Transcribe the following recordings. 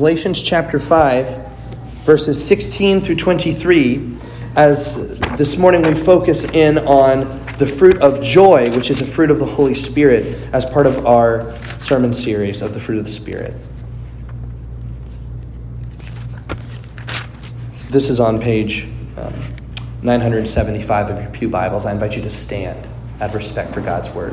Galatians chapter 5, verses 16 through 23, as this morning we focus in on the fruit of joy, which is a fruit of the Holy Spirit, as part of our sermon series of the fruit of the Spirit. This is on page um, 975 of your Pew Bibles. I invite you to stand out of respect for God's Word.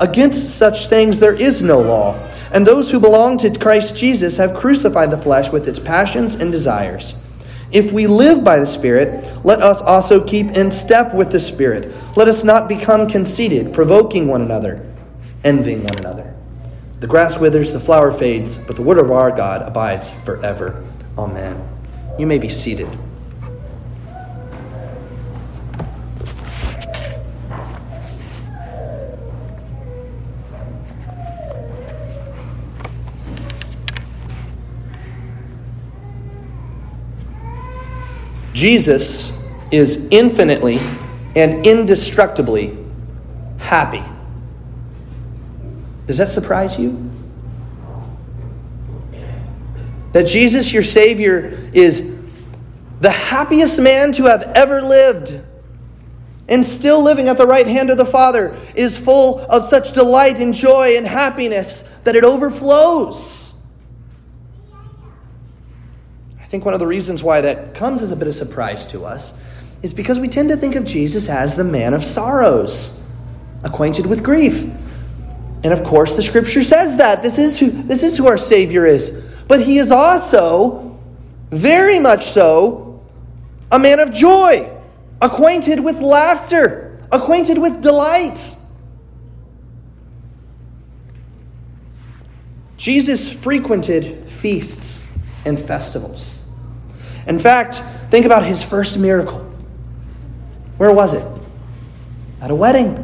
Against such things there is no law. And those who belong to Christ Jesus have crucified the flesh with its passions and desires. If we live by the Spirit, let us also keep in step with the Spirit. Let us not become conceited, provoking one another, envying one another. The grass withers, the flower fades, but the word of our God abides forever. Amen. You may be seated. Jesus is infinitely and indestructibly happy. Does that surprise you? That Jesus, your Savior, is the happiest man to have ever lived and still living at the right hand of the Father is full of such delight and joy and happiness that it overflows. I think one of the reasons why that comes as a bit of surprise to us is because we tend to think of Jesus as the man of sorrows, acquainted with grief. And of course, the scripture says that. This is who, this is who our Savior is. But he is also, very much so, a man of joy, acquainted with laughter, acquainted with delight. Jesus frequented feasts and festivals. In fact, think about his first miracle. Where was it? At a wedding.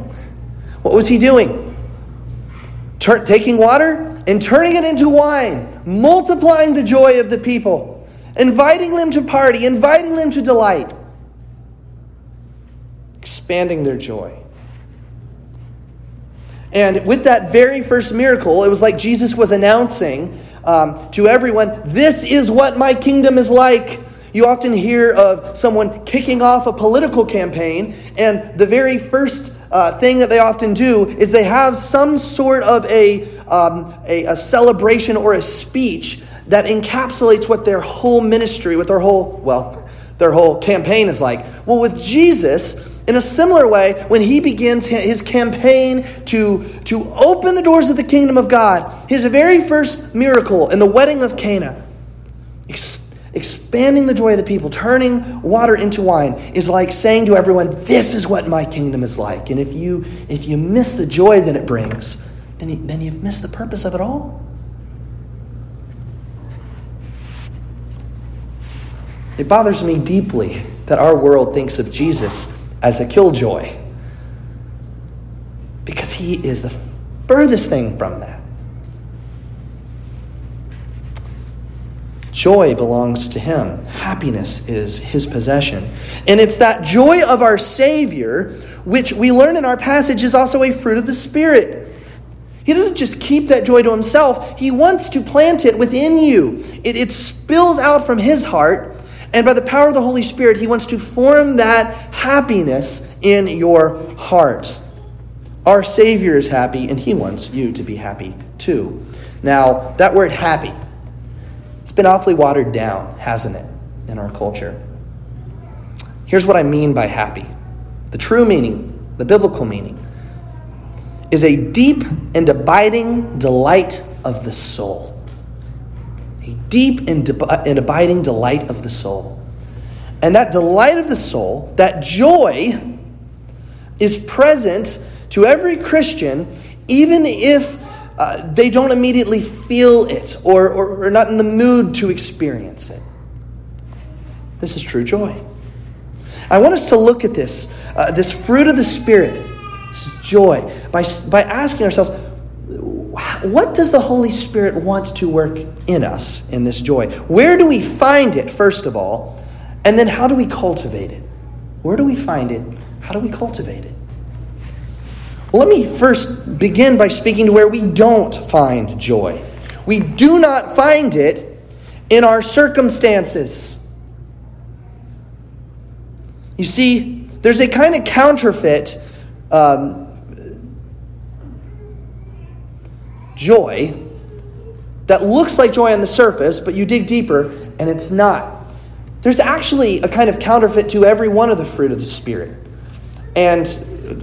What was he doing? Tur- taking water and turning it into wine, multiplying the joy of the people, inviting them to party, inviting them to delight, expanding their joy. And with that very first miracle, it was like Jesus was announcing um, to everyone, This is what my kingdom is like. You often hear of someone kicking off a political campaign, and the very first uh, thing that they often do is they have some sort of a, um, a, a celebration or a speech that encapsulates what their whole ministry, what their whole, well, their whole campaign is like. Well, with Jesus, in a similar way, when he begins his campaign to, to open the doors of the kingdom of God, his very first miracle in the wedding of Cana, expanding the joy of the people, turning water into wine, is like saying to everyone, This is what my kingdom is like. And if you, if you miss the joy that it brings, then, you, then you've missed the purpose of it all. It bothers me deeply that our world thinks of Jesus as a killjoy because he is the furthest thing from that. Joy belongs to Him. Happiness is His possession. And it's that joy of our Savior, which we learn in our passage is also a fruit of the Spirit. He doesn't just keep that joy to Himself, He wants to plant it within you. It, it spills out from His heart, and by the power of the Holy Spirit, He wants to form that happiness in your heart. Our Savior is happy, and He wants you to be happy too. Now, that word happy, been awfully watered down, hasn't it, in our culture? Here's what I mean by happy the true meaning, the biblical meaning, is a deep and abiding delight of the soul. A deep and, and abiding delight of the soul. And that delight of the soul, that joy, is present to every Christian, even if uh, they don't immediately feel it or, or are not in the mood to experience it. This is true joy. I want us to look at this, uh, this fruit of the Spirit, this joy, by, by asking ourselves, what does the Holy Spirit want to work in us in this joy? Where do we find it, first of all? And then how do we cultivate it? Where do we find it? How do we cultivate it? Well, let me first begin by speaking to where we don't find joy. We do not find it in our circumstances. You see, there's a kind of counterfeit um, joy that looks like joy on the surface, but you dig deeper and it's not. There's actually a kind of counterfeit to every one of the fruit of the Spirit. And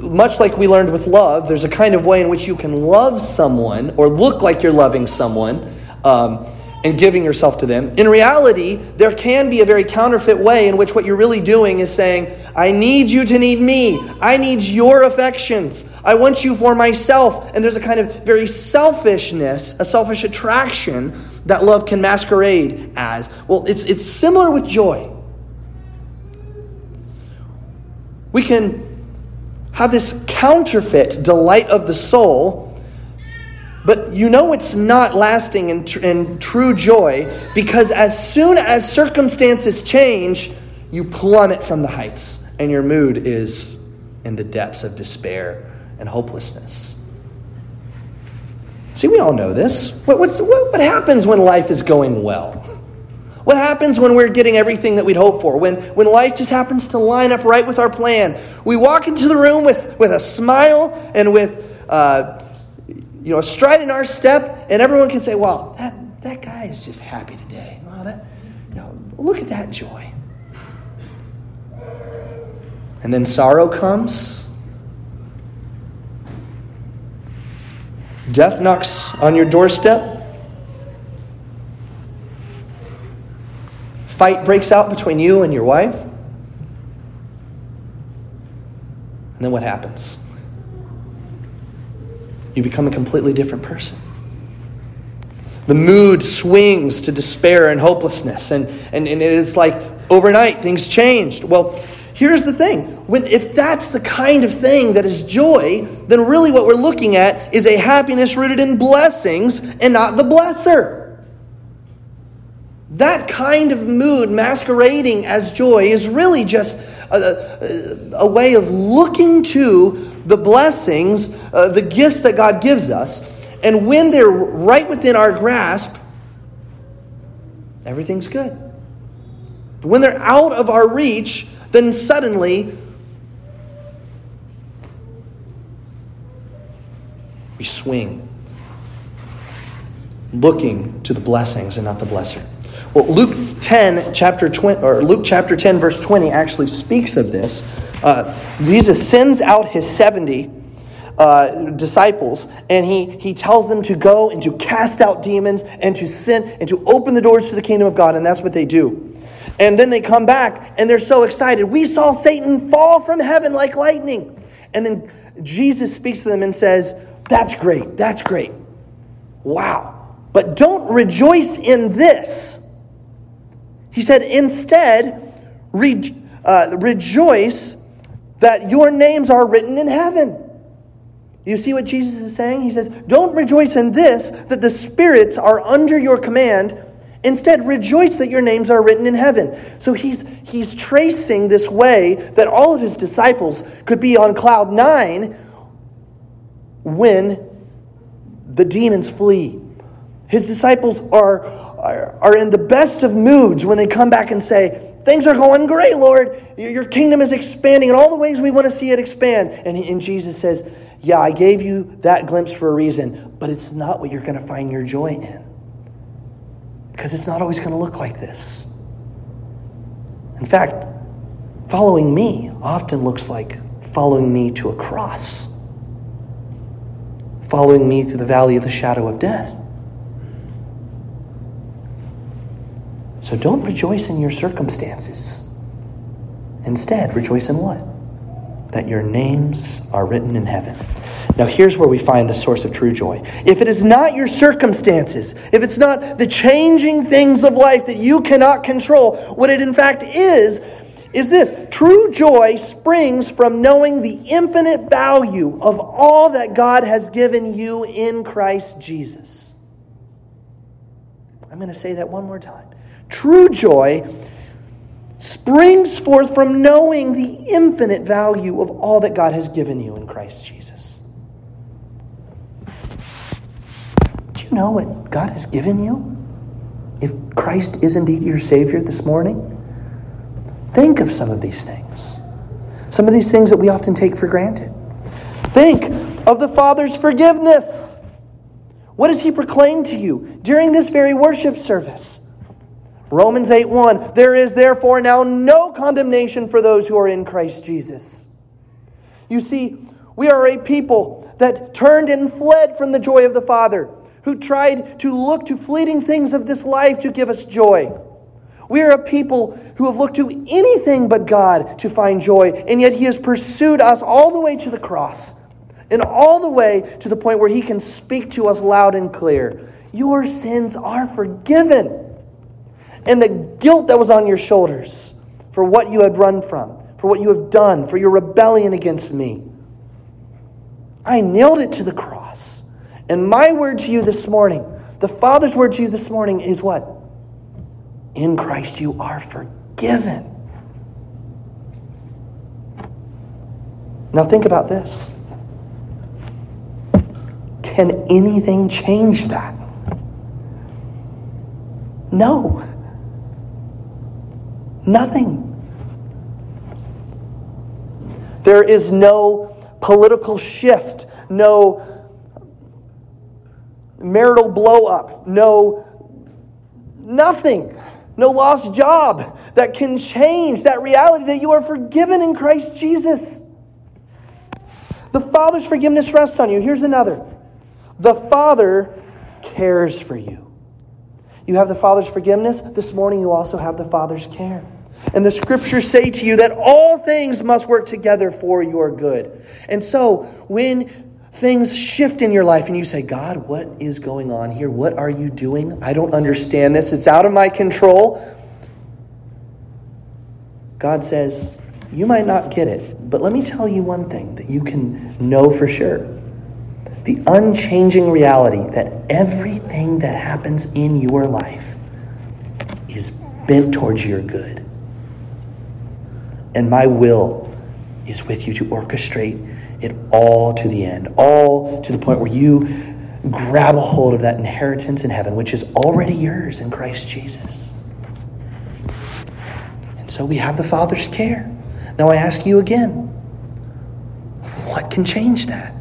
much like we learned with love, there's a kind of way in which you can love someone or look like you're loving someone. Um, and giving yourself to them. In reality, there can be a very counterfeit way in which what you're really doing is saying, I need you to need me. I need your affections. I want you for myself. And there's a kind of very selfishness, a selfish attraction that love can masquerade as. Well, it's, it's similar with joy. We can have this counterfeit delight of the soul but you know it's not lasting and, tr- and true joy because as soon as circumstances change, you plummet from the heights and your mood is in the depths of despair and hopelessness. See, we all know this. What, what, what happens when life is going well? What happens when we're getting everything that we'd hope for? When, when life just happens to line up right with our plan? We walk into the room with, with a smile and with uh, you know, a stride in our step, and everyone can say, "Well, that that guy is just happy today." Well, that you know, look at that joy. And then sorrow comes. Death knocks on your doorstep. Fight breaks out between you and your wife. And then what happens? you become a completely different person. The mood swings to despair and hopelessness, and, and, and it's like overnight things changed. Well, here's the thing when, if that's the kind of thing that is joy, then really what we're looking at is a happiness rooted in blessings and not the blesser. That kind of mood masquerading as joy is really just a, a, way of looking to the blessings, uh, the gifts that God gives us. And when they're right within our grasp, everything's good. But when they're out of our reach, then suddenly we swing, looking to the blessings and not the blesser. Well, Luke 10, chapter 20, or Luke chapter 10, verse 20 actually speaks of this. Uh, Jesus sends out his 70 uh, disciples and he, he tells them to go and to cast out demons and to send and to open the doors to the kingdom of God, and that's what they do. And then they come back and they're so excited. We saw Satan fall from heaven like lightning. And then Jesus speaks to them and says, That's great, that's great. Wow. But don't rejoice in this. He said, Instead, re- uh, rejoice that your names are written in heaven. You see what Jesus is saying? He says, Don't rejoice in this, that the spirits are under your command. Instead, rejoice that your names are written in heaven. So he's, he's tracing this way that all of his disciples could be on cloud nine when the demons flee. His disciples are, are, in the best of moods when they come back and say, Things are going great, Lord. Your kingdom is expanding in all the ways we want to see it expand. And, and Jesus says, Yeah, I gave you that glimpse for a reason, but it's not what you're going to find your joy in. Because it's not always going to look like this. In fact, Following me often looks like following me to a cross, following me through the valley of the shadow of death. So don't rejoice in your circumstances. Instead, rejoice in what? That your names are written in heaven. Now, here's where we find the source of true joy. If it is not your circumstances, if it's not the changing things of life that you cannot control, what it in fact is, is this true joy springs from knowing the infinite value of all that God has given you in Christ Jesus. I'm going to say that one more time. True joy springs forth from knowing the infinite value of all that God has given you in Christ Jesus. Do you know what God has given you? If Christ is indeed your Savior this morning, think of some of these things. Some of these things that we often take for granted. Think of the Father's forgiveness. What does He proclaim to you during this very worship service? Romans 8 1. There is therefore now no condemnation for those who are in Christ Jesus. You see, we are a people that turned and fled from the joy of the Father, who tried to look to fleeting things of this life to give us joy. We are a people who have looked to anything but God to find joy, and yet He has pursued us all the way to the cross and all the way to the point where He can speak to us loud and clear. Your sins are forgiven and the guilt that was on your shoulders for what you had run from, for what you have done, for your rebellion against me. I nailed it to the cross. And my word to you this morning, the Father's word to you this morning is what? In Christ you are forgiven. Now think about this. Can anything change that? No. Nothing. There is no political shift, no marital blow up, no nothing, no lost job that can change that reality that you are forgiven in Christ Jesus. The Father's forgiveness rests on you. Here's another the Father cares for you. You have the Father's forgiveness. This morning, you also have the Father's care. And the scriptures say to you that all things must work together for your good. And so, when things shift in your life and you say, God, what is going on here? What are you doing? I don't understand this. It's out of my control. God says, You might not get it, but let me tell you one thing that you can know for sure the unchanging reality that everything that happens in your life is bent towards your good and my will is with you to orchestrate it all to the end, all to the point where you grab a hold of that inheritance in heaven, which is already yours in Christ Jesus. And so we have the Father's care. Now I ask you again what can change that?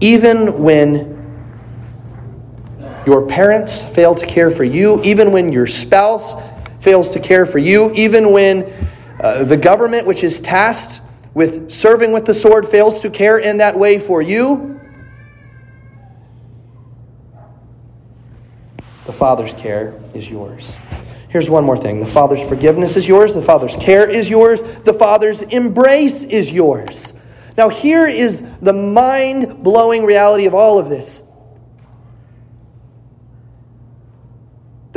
Even when your parents fail to care for you, even when your spouse fails to care for you, even when uh, the government, which is tasked with serving with the sword, fails to care in that way for you, the Father's care is yours. Here's one more thing the Father's forgiveness is yours, the Father's care is yours, the Father's embrace is yours. Now, here is the mind blowing reality of all of this.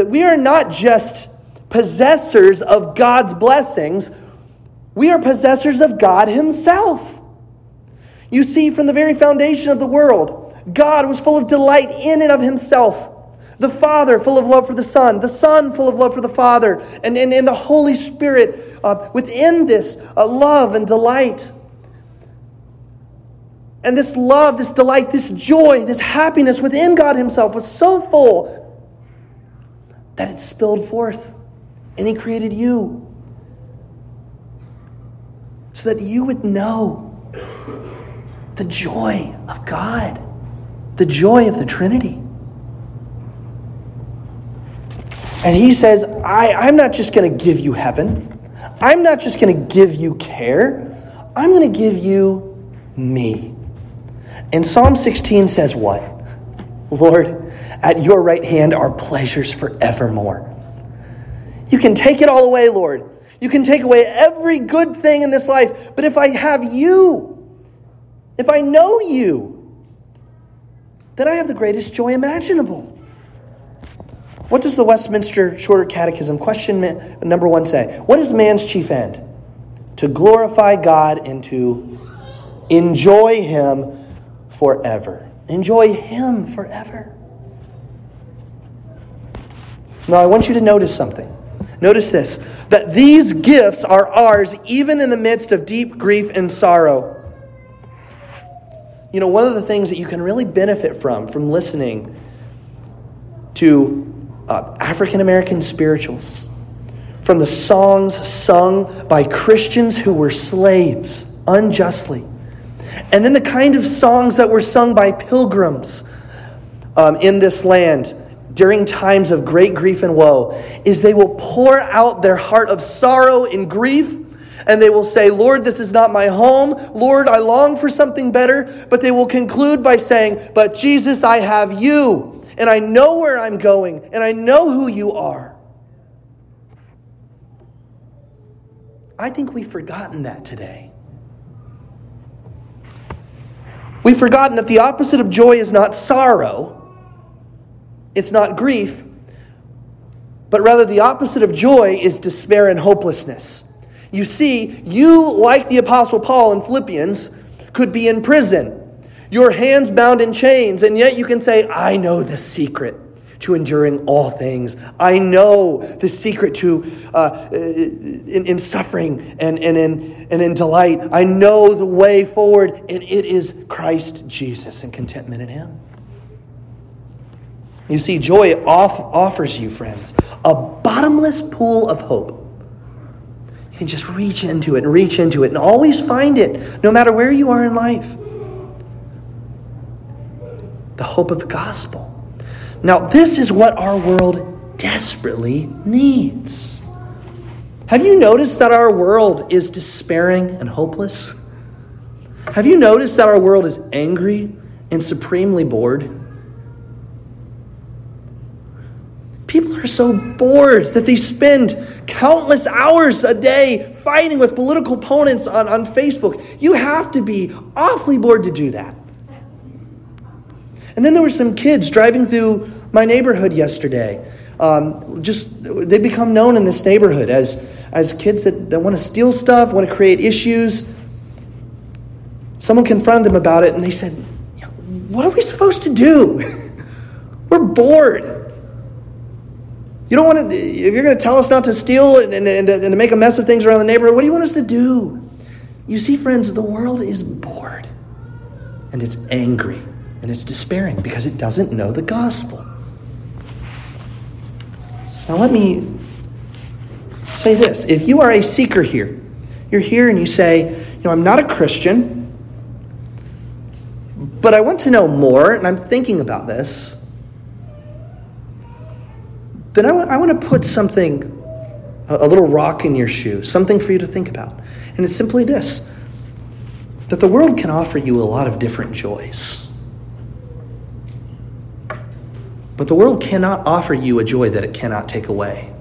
That we are not just possessors of God's blessings, we are possessors of God Himself. You see, from the very foundation of the world, God was full of delight in and of Himself. The Father, full of love for the Son. The Son, full of love for the Father. And, and the Holy Spirit uh, within this uh, love and delight. And this love, this delight, this joy, this happiness within God Himself was so full that it spilled forth. And He created you so that you would know the joy of God, the joy of the Trinity. And he says, I, I'm not just going to give you heaven. I'm not just going to give you care. I'm going to give you me. And Psalm 16 says what? Lord, at your right hand are pleasures forevermore. You can take it all away, Lord. You can take away every good thing in this life. But if I have you, if I know you, then I have the greatest joy imaginable. What does the Westminster Shorter Catechism, question number one, say? What is man's chief end? To glorify God and to enjoy Him forever. Enjoy Him forever. Now, I want you to notice something. Notice this that these gifts are ours even in the midst of deep grief and sorrow. You know, one of the things that you can really benefit from, from listening to uh, African American spirituals, from the songs sung by Christians who were slaves unjustly, and then the kind of songs that were sung by pilgrims um, in this land during times of great grief and woe is they will pour out their heart of sorrow and grief and they will say, Lord, this is not my home. Lord, I long for something better. But they will conclude by saying, But Jesus, I have you and I know where I'm going, and I know who you are. I think we've forgotten that today. We've forgotten that the opposite of joy is not sorrow, it's not grief, but rather the opposite of joy is despair and hopelessness. You see, you, like the Apostle Paul in Philippians, could be in prison your hands bound in chains, and yet you can say, I know the secret to enduring all things. I know the secret to uh, in, in, suffering and, and, in, and in delight. I know the way forward, and it is Christ Jesus and contentment in Him. You see, joy off, offers you, friends, a bottomless pool of hope. You can just reach into it and reach into it and always find it, no matter where you are in life the hope of the gospel. Now, this is what our world desperately needs. Have you noticed that our world is despairing and hopeless? Have you noticed that our world is angry and supremely bored? People are so bored that they spend countless hours a day fighting with political opponents on, on Facebook. You have to be awfully bored to do that. And then there were some kids driving through my neighborhood yesterday. Um, just they become known in this neighborhood as as kids that, that want to steal stuff, want to create issues. Someone confronted them about it, and they said, "What are we supposed to do? We're bored. You don't want to. If you're going to tell us not to steal and, and, and, and to make a mess of things around the neighborhood, what do you want us to do?" You see, friends, the world is bored, and it's angry and it's despairing because it doesn't know the gospel. Now, let me say this. If you are a seeker here, you're here and you say, you know, I'm not a Christian, but I want to know more, and I'm thinking about this, then I want, I want to put something, a, a little rock in your shoe, something for you to think about. And it's simply this that the world can offer you a lot of different joys. But the world cannot offer you a joy that it cannot take away.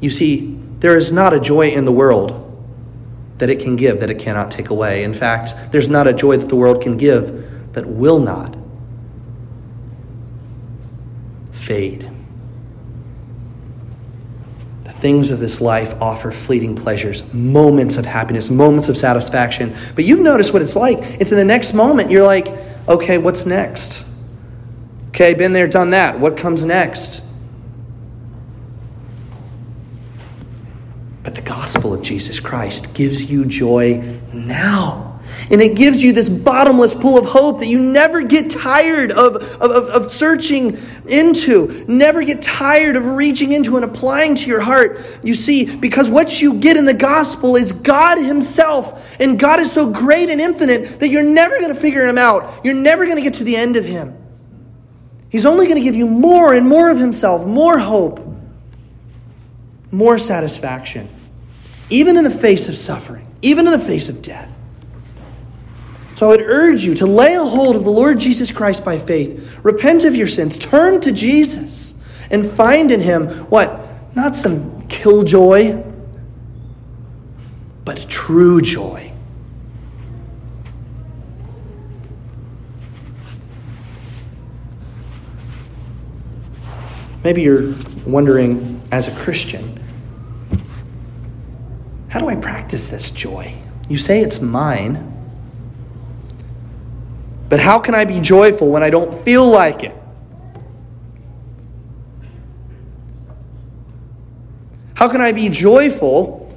You see, there is not a joy in the world that it can give that it cannot take away. In fact, there's not a joy that the world can give that will not fade. Things of this life offer fleeting pleasures, moments of happiness, moments of satisfaction. But you've noticed what it's like. It's in the next moment, you're like, okay, what's next? Okay, been there, done that. What comes next? But the gospel of Jesus Christ gives you joy now. And it gives you this bottomless pool of hope that you never get tired of, of, of, searching into, never get tired of reaching into and applying to your heart. You see, because what you get in the gospel is God Himself. And God is so great and infinite that you're never going to figure Him out. You're never going to get to the end of Him. He's only going to give you more and more of Himself, more hope, more satisfaction, even in the face of suffering, even in the face of death. So I would urge you to lay a hold of the Lord Jesus Christ by faith. Repent of your sins, turn to Jesus, and find in him what? Not some killjoy, but true joy. Maybe you're wondering, as a Christian, how do I practice this joy? You say it's mine, but how can I be joyful when I don't feel like it? How can I be joyful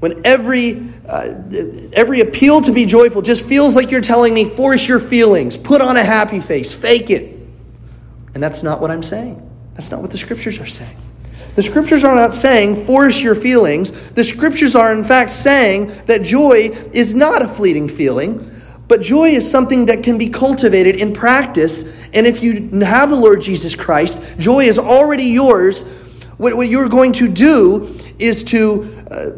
when every uh, every appeal to be joyful just feels like you're telling me force your feelings, put on a happy face, fake it? And that's not what I'm saying. That's not what the scriptures are saying. The scriptures are not saying force your feelings. The scriptures are, in fact, saying that joy is not a fleeting feeling, but joy is something that can be cultivated in practice. And if you have the Lord Jesus Christ, joy is already yours. What, what you're going to do is to, uh,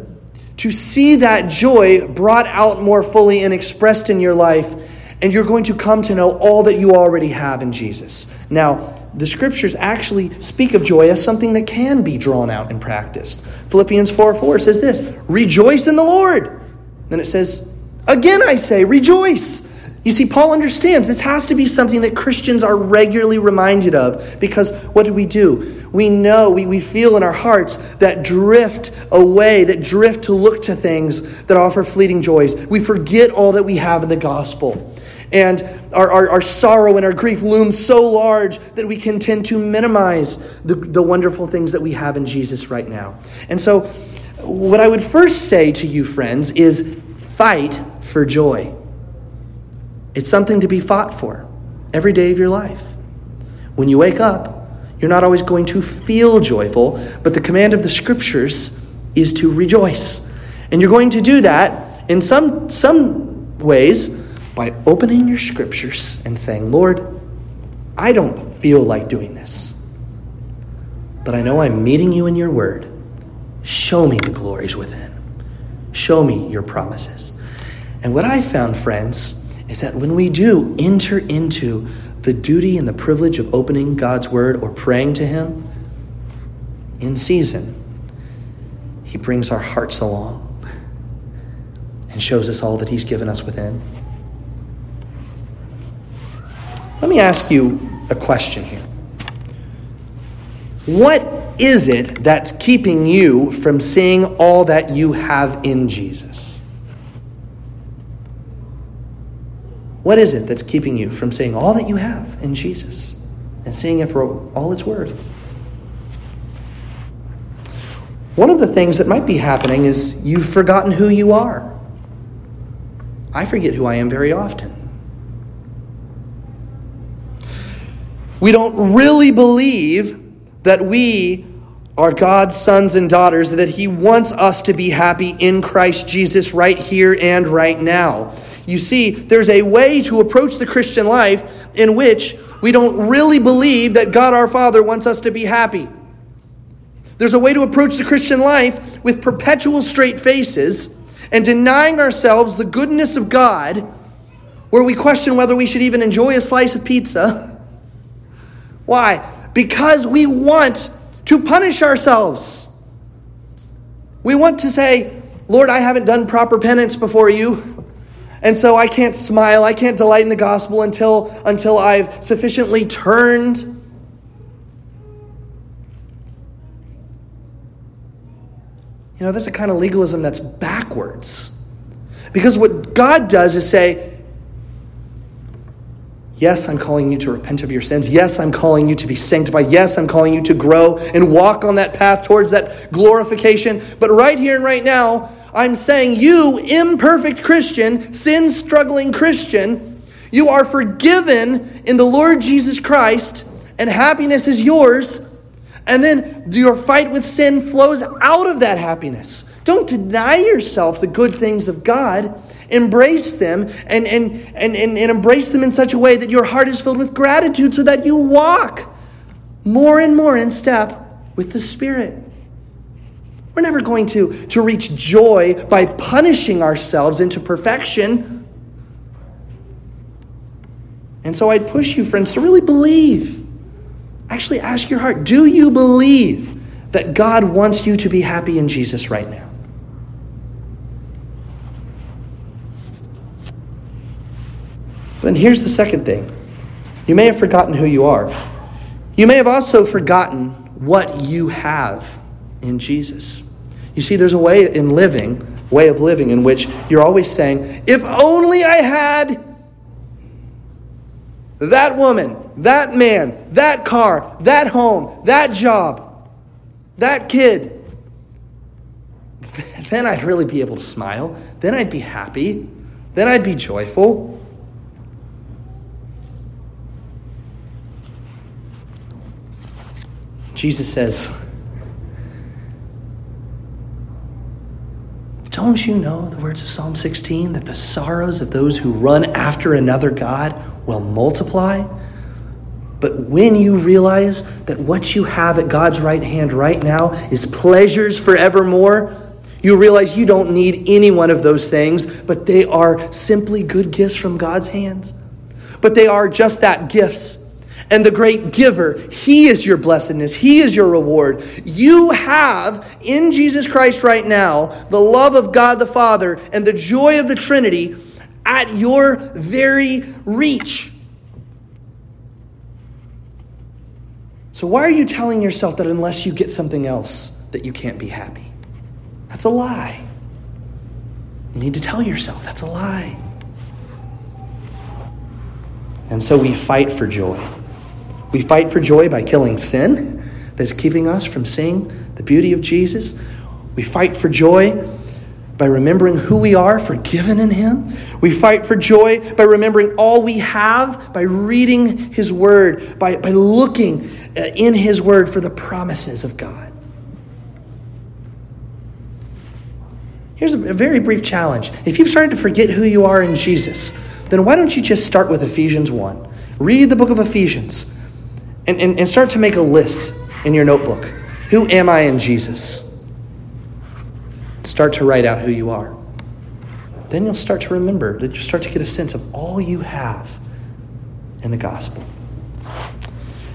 to see that joy brought out more fully and expressed in your life. And you're going to come to know all that you already have in Jesus. Now, the scriptures actually speak of joy as something that can be drawn out and practiced. Philippians 4 4 says this Rejoice in the Lord. Then it says, Again I say, rejoice. You see, Paul understands this has to be something that Christians are regularly reminded of because what do we do? We know, we, we feel in our hearts that drift away, that drift to look to things that offer fleeting joys. We forget all that we have in the gospel. And our, our, our, sorrow and our grief loom so large that we can tend to minimize the, the wonderful things that we have in Jesus right now. And so, what I would first say to you, friends, is fight for joy. It's something to be fought for every day of your life. When you wake up, you're not always going to feel joyful, but the command of the scriptures is to rejoice. And you're going to do that in some, some ways by opening your scriptures and saying, Lord, I don't feel like doing this, but I know I'm meeting you in your word. Show me the glories within. Show me your promises. And what I found, friends, is that when we do enter into the duty and the privilege of opening God's word or praying to Him in season, He brings our hearts along and shows us all that He's given us within. Let me ask you a question here. What is it that's keeping you from seeing all that you have in Jesus? What is it that's keeping you from seeing all that you have in Jesus and seeing it for all it's worth? One of the things that might be happening is you've forgotten who you are. I forget who I am very often. we don't really believe that we are God's sons and daughters, that He wants us to be happy in Christ Jesus right here and right now. You see, there's a way to approach the Christian life in which we don't really believe that God our Father wants us to be happy. There's a way to approach the Christian life with perpetual straight faces and denying ourselves the goodness of God, where we question whether we should even enjoy a slice of pizza why? Because we want to punish ourselves. We want to say, Lord, I haven't done proper penance before you. And so I can't smile, I can't delight in the gospel until, until I've sufficiently turned. You know, that's a kind of legalism that's backwards. Because what God does is say, Yes, I'm calling you to repent of your sins. Yes, I'm calling you to be sanctified. Yes, I'm calling you to grow and walk on that path towards that glorification. But right here and right now, I'm saying, you, imperfect Christian, sin struggling Christian, you are forgiven in the Lord Jesus Christ, and happiness is yours. And then your fight with sin flows out of that happiness. Don't deny yourself the good things of God Embrace them and, and, and, and, and embrace them in such a way that your heart is filled with gratitude so that you walk more and more in step with the Spirit. We're never going to, to reach joy by punishing ourselves into perfection. And so I'd push you, friends, to really believe. Actually, ask your heart do you believe that God wants you to be happy in Jesus right now? Then here's the second thing you may have forgotten who you are. You may have also forgotten what you have in Jesus. You see, there's a way in living, way of living, in which you're always saying, if only I had that woman, that man, that car, that home, that job, that kid, then I'd really be able to smile. Then I'd be happy. Then I'd be joyful. Jesus says, Don't you know the words of Psalm 16 that the sorrows of those who run after another God will multiply? But when you realize that what you have at God's right hand right now is pleasures forevermore, you realize you don't need any one of those things, but they are simply good gifts from God's hands. But they are just that gifts and the great giver. He is your blessedness, He is your reward. You have in Jesus Christ right now the love of God the Father and the joy of the Trinity at your very reach. So, why are you telling yourself that unless you get something else, that you can't be happy? That's a lie. You need to tell yourself that's a lie. And so we fight for joy. We fight for joy by killing sin that is keeping us from seeing the beauty of Jesus. We fight for joy by remembering who we are, forgiven in Him. We fight for joy by remembering all we have, by reading His Word, by, by looking uh, in His Word for the promises of God. Here's a very brief challenge. If you've started to forget who you are in Jesus, then why don't you just start with Ephesians 1? Read the book of Ephesians and, and, and start to make a list in your notebook. Who am I in Jesus? Start to write out who you are. Then you'll start to remember, you'll start to get a sense of all you have in the gospel.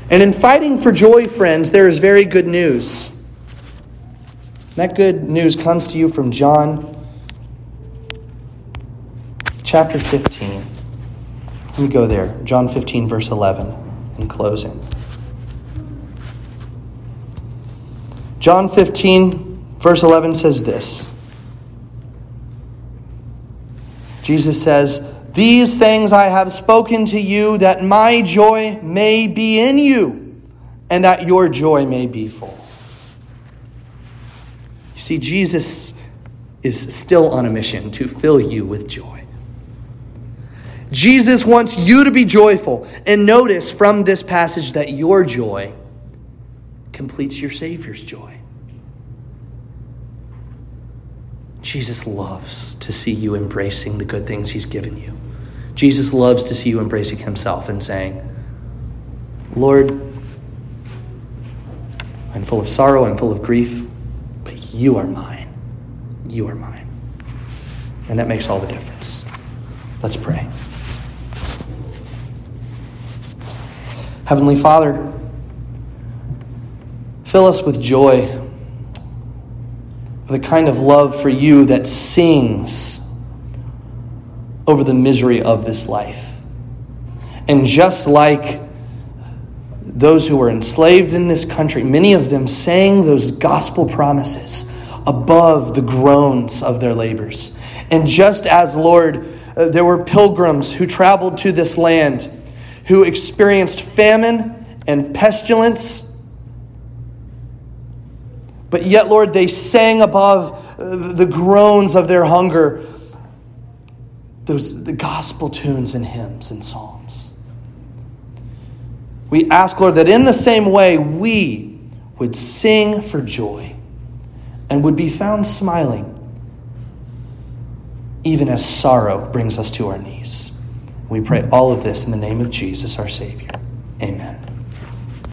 And in fighting for joy, friends, there is very good news. That good news comes to you from John chapter 15. Let me go there. John 15, verse 11, in closing. John 15, verse 11 says this Jesus says, These things I have spoken to you, that my joy may be in you, and that your joy may be full. You see, Jesus is still on a mission to fill you with joy. Jesus wants you to be joyful. And notice from this passage that your joy completes your Savior's joy. Jesus loves to see you embracing the good things He's given you. Jesus loves to see you embracing Himself and saying, Lord, I'm full of sorrow, I'm full of grief, but you are mine. You are mine. And that makes all the difference. Let's pray. Heavenly Father, Fill us with joy, with a kind of love for you that sings over the misery of this life. And just like those who were enslaved in this country, many of them sang those gospel promises above the groans of their labors. And just as, Lord, uh, there were pilgrims who traveled to this land who experienced famine and pestilence but yet, Lord, they sang above uh, the groans of their hunger those the gospel tunes and hymns and psalms. We ask, Lord, that in the same way we would sing for joy and would be found smiling, even as sorrow brings us to our knees. We pray all of this in the name of Jesus, our Savior. Amen.